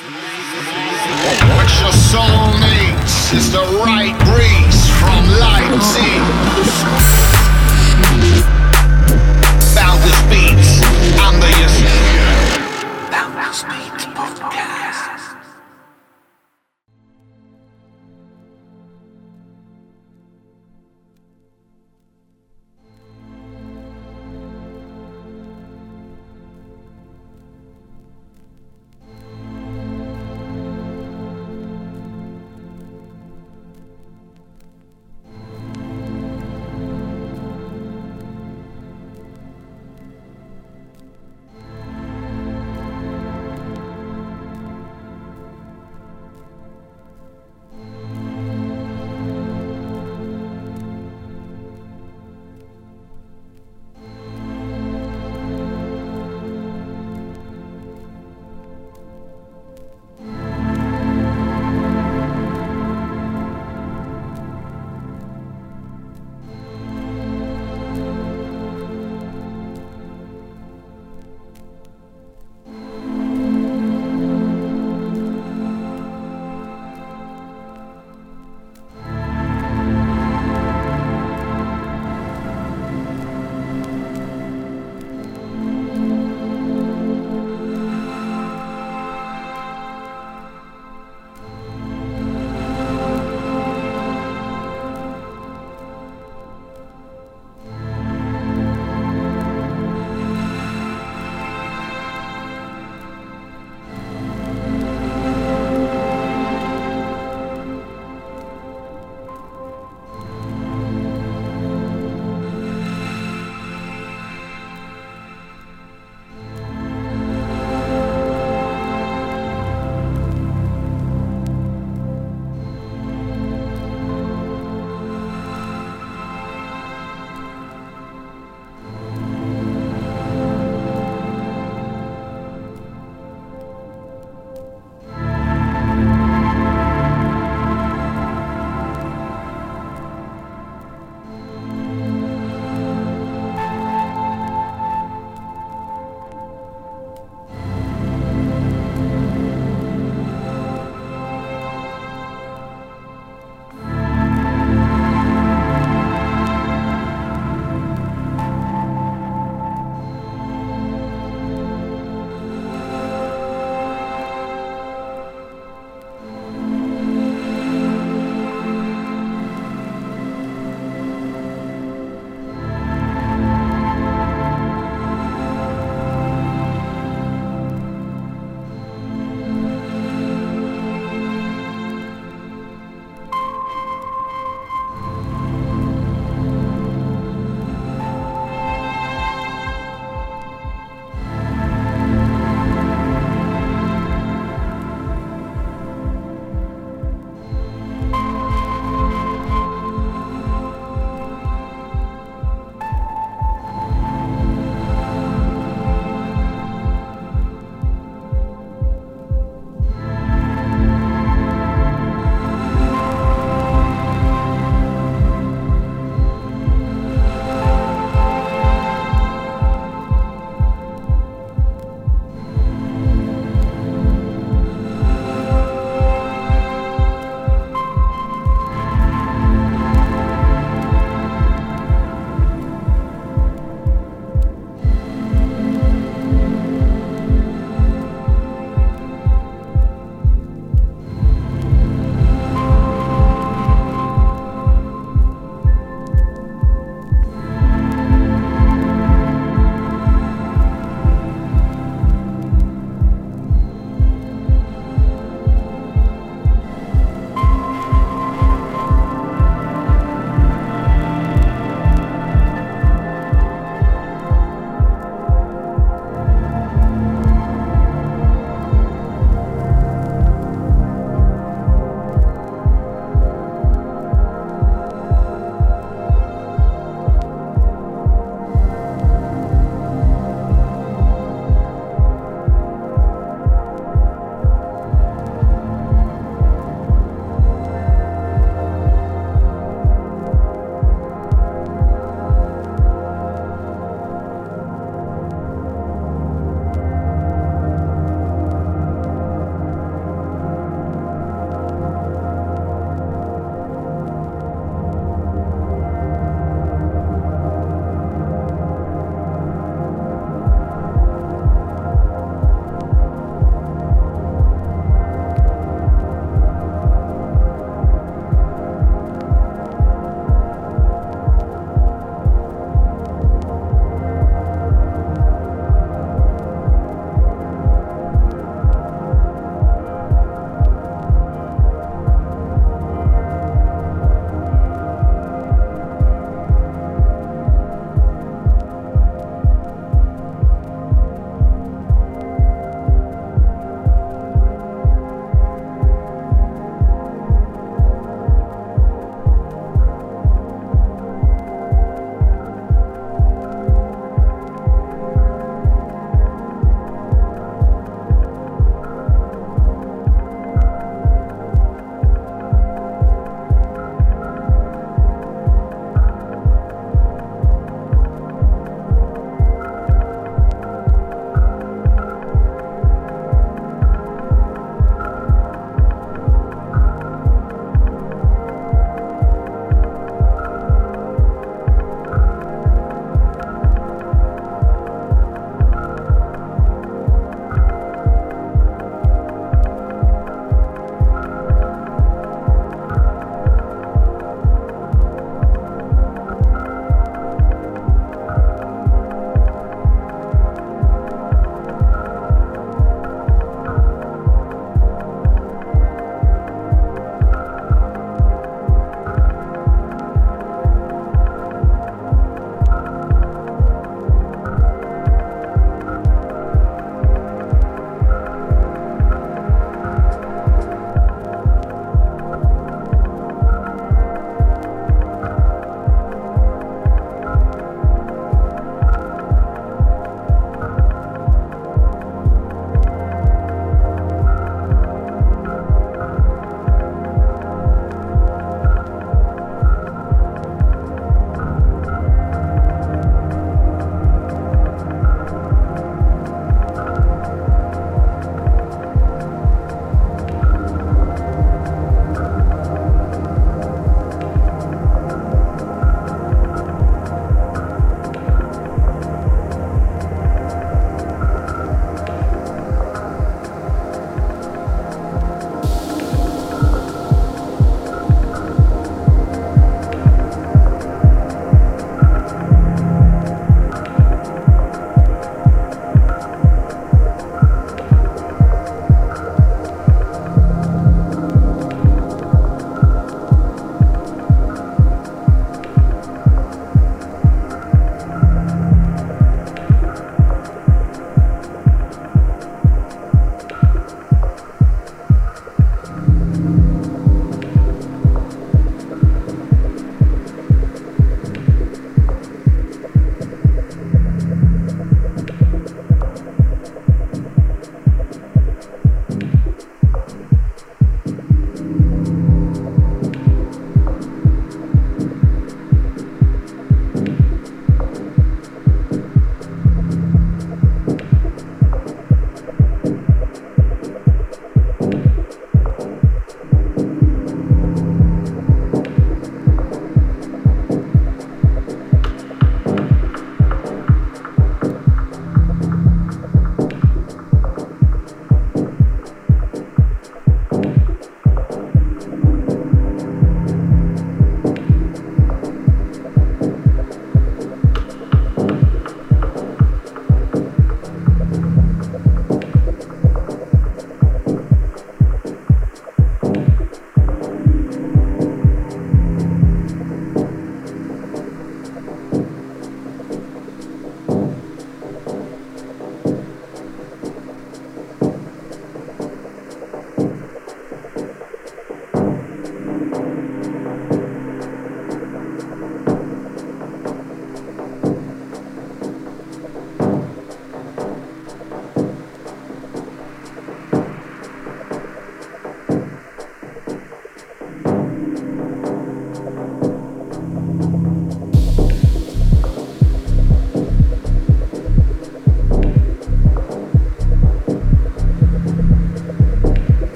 What your soul needs is the right breeze from Leipzig. Boundless beats, I'm the Boundless Beats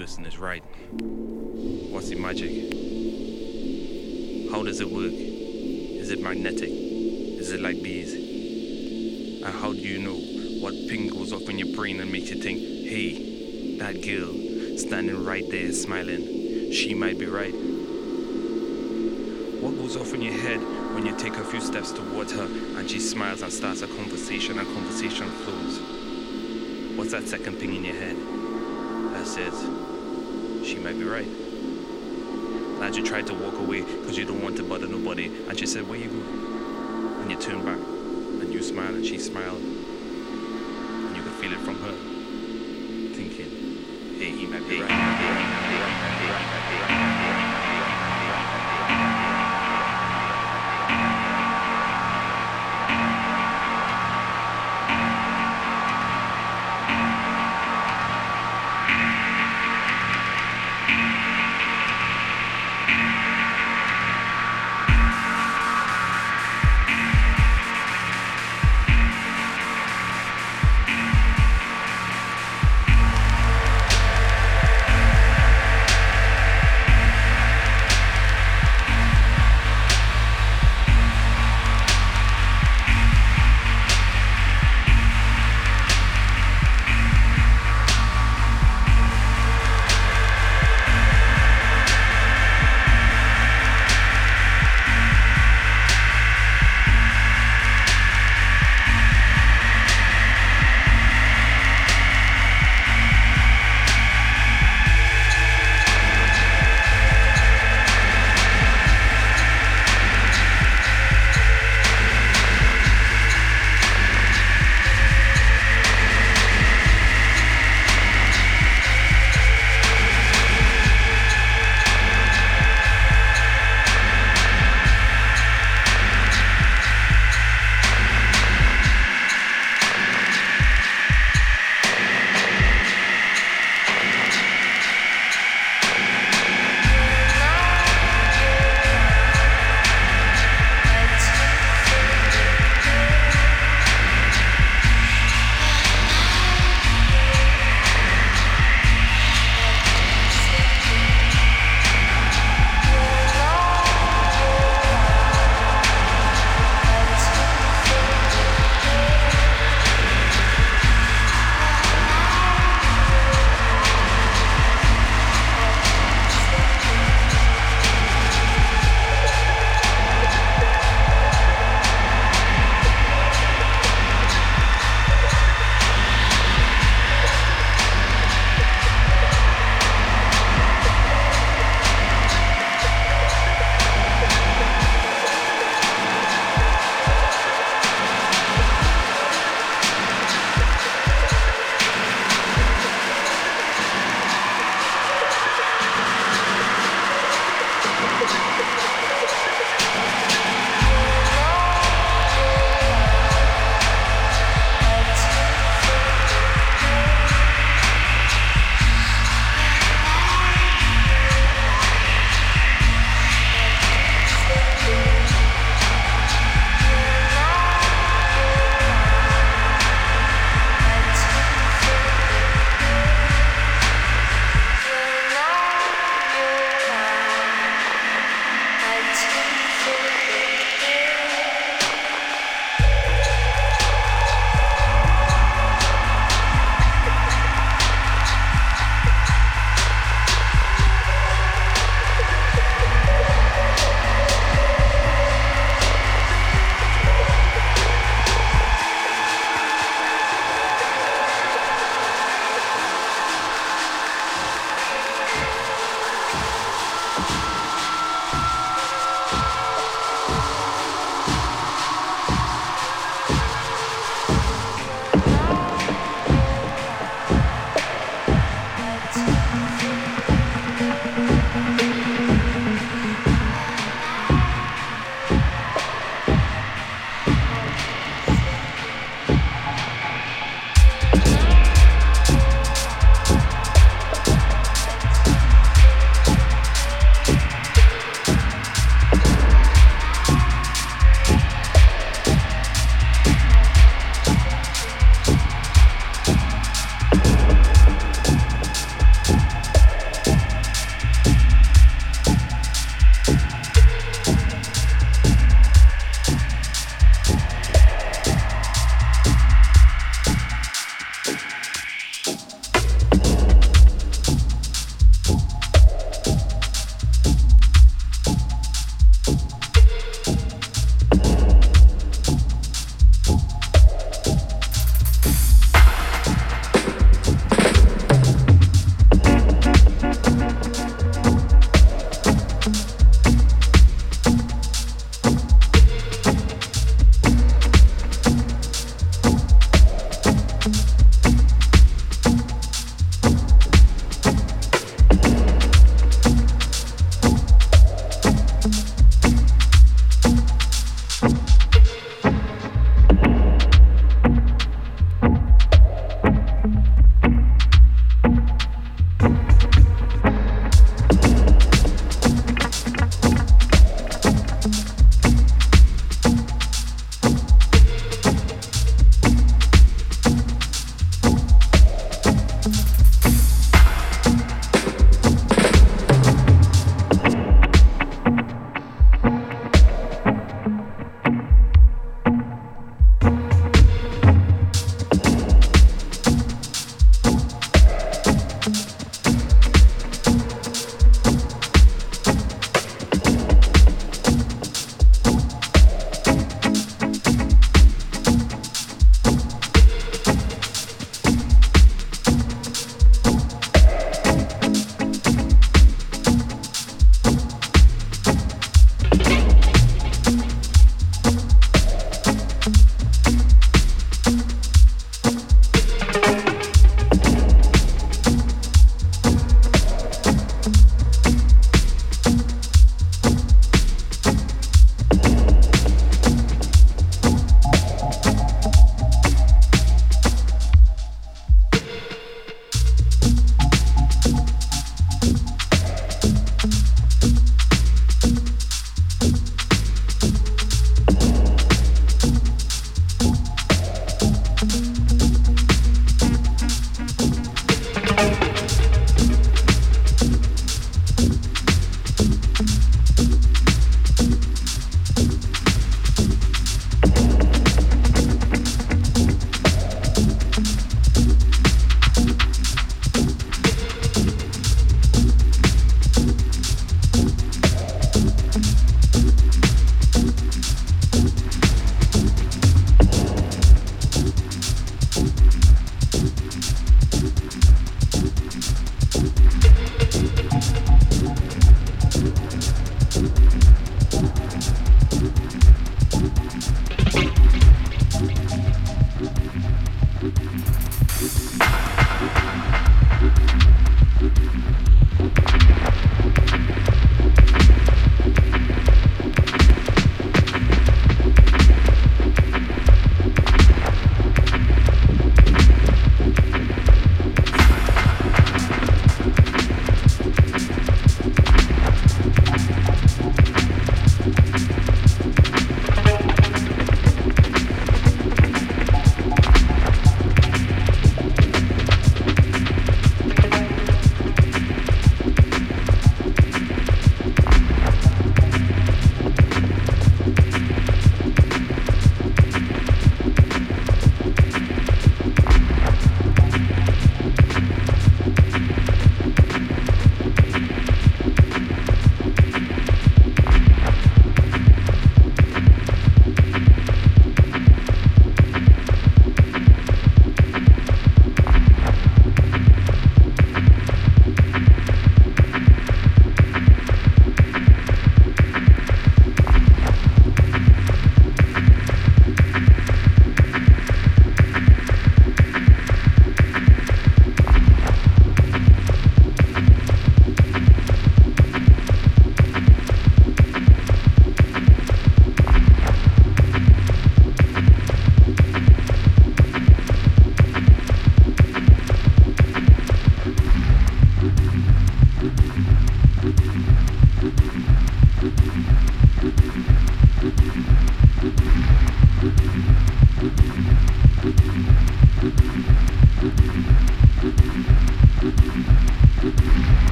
person is right? What's the magic? How does it work? Is it magnetic? Is it like bees? And how do you know what ping goes off in your brain and makes you think, hey, that girl standing right there smiling, she might be right? What goes off in your head when you take a few steps towards her and she smiles and starts a conversation and conversation flows? What's that second ping in your head? that says she might be right. And you tried to walk away because you don't want to bother nobody, and she said, Where you go? And you turn back, and you smile, and she smiled, and you could feel it from her, thinking, Hey, he might be right.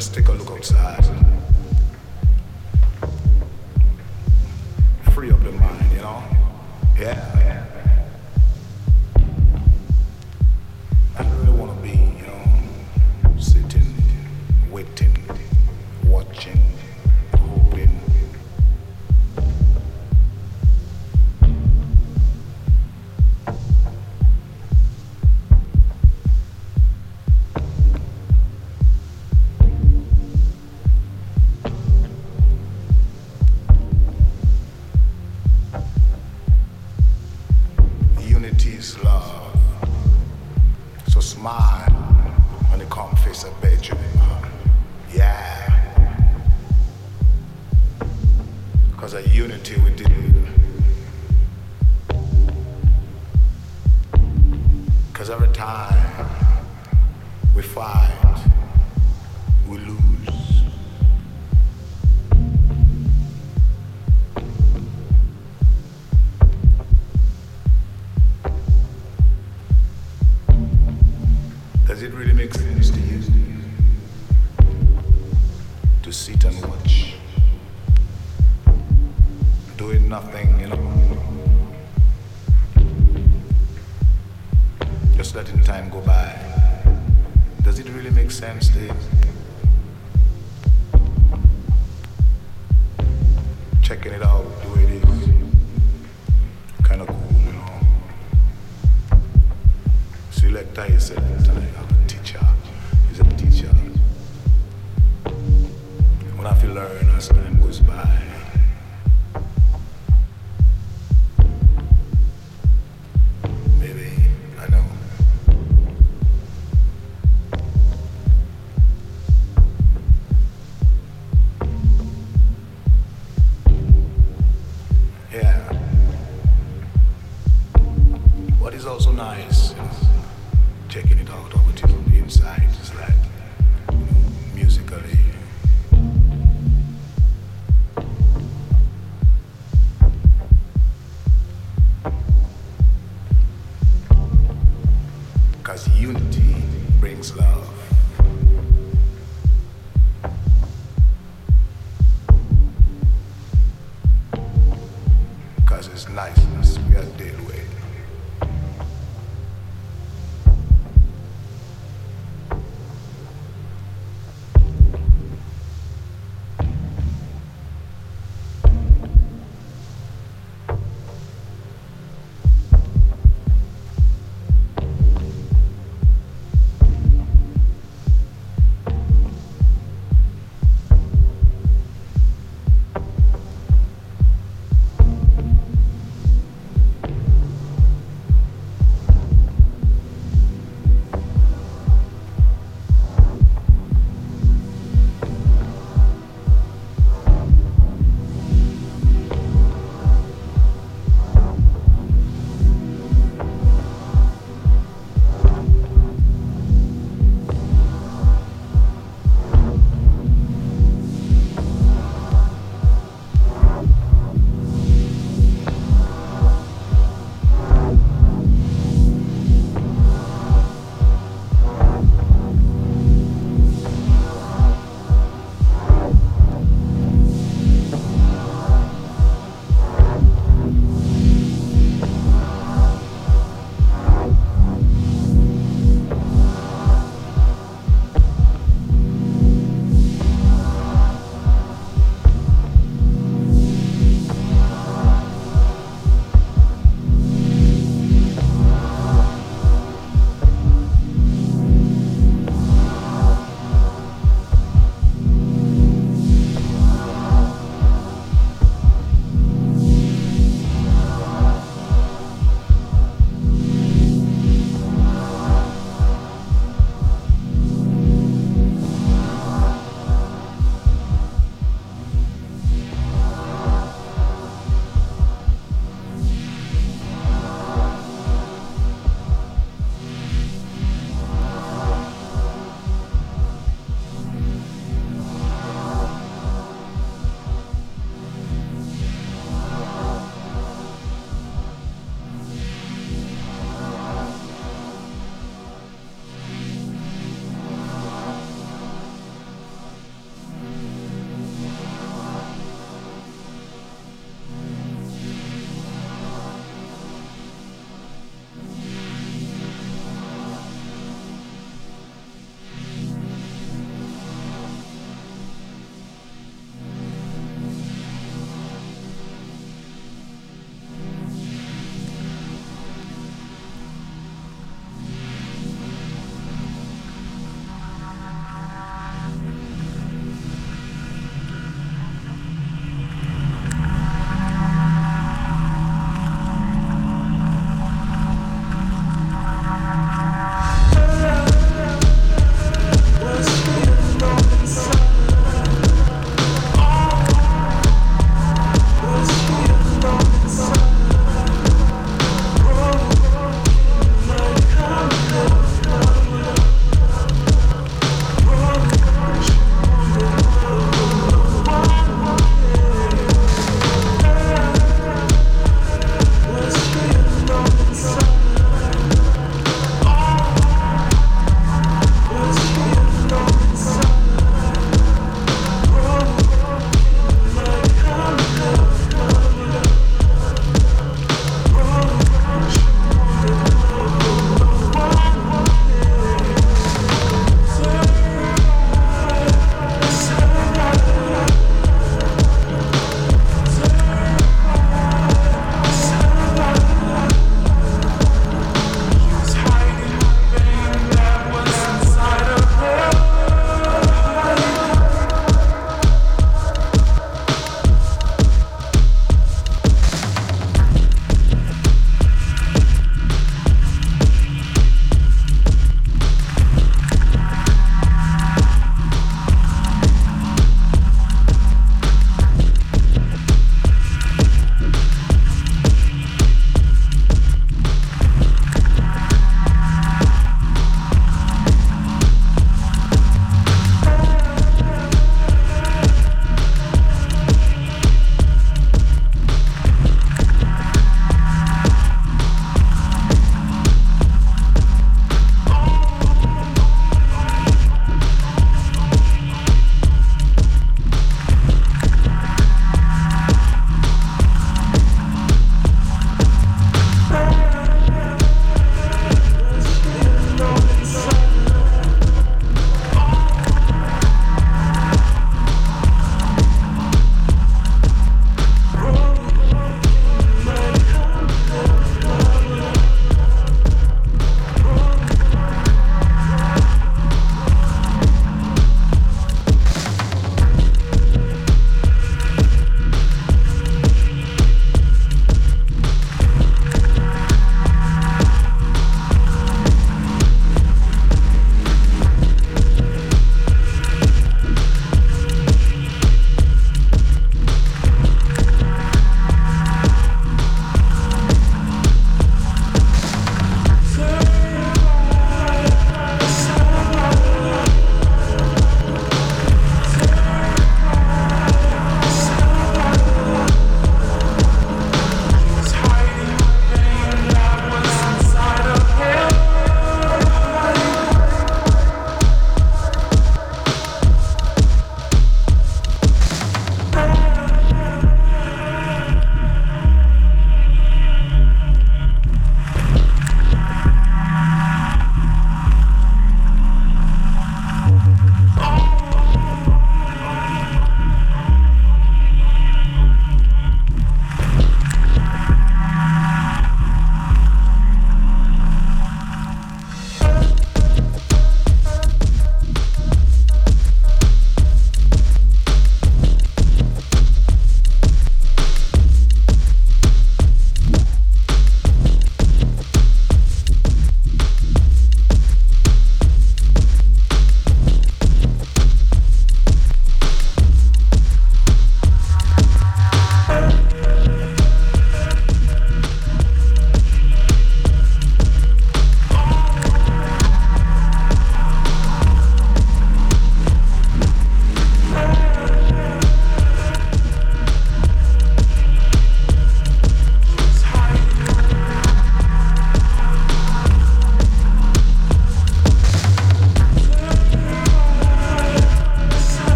Just take a look outside. was a unity we you. Because every time we fight, we lose.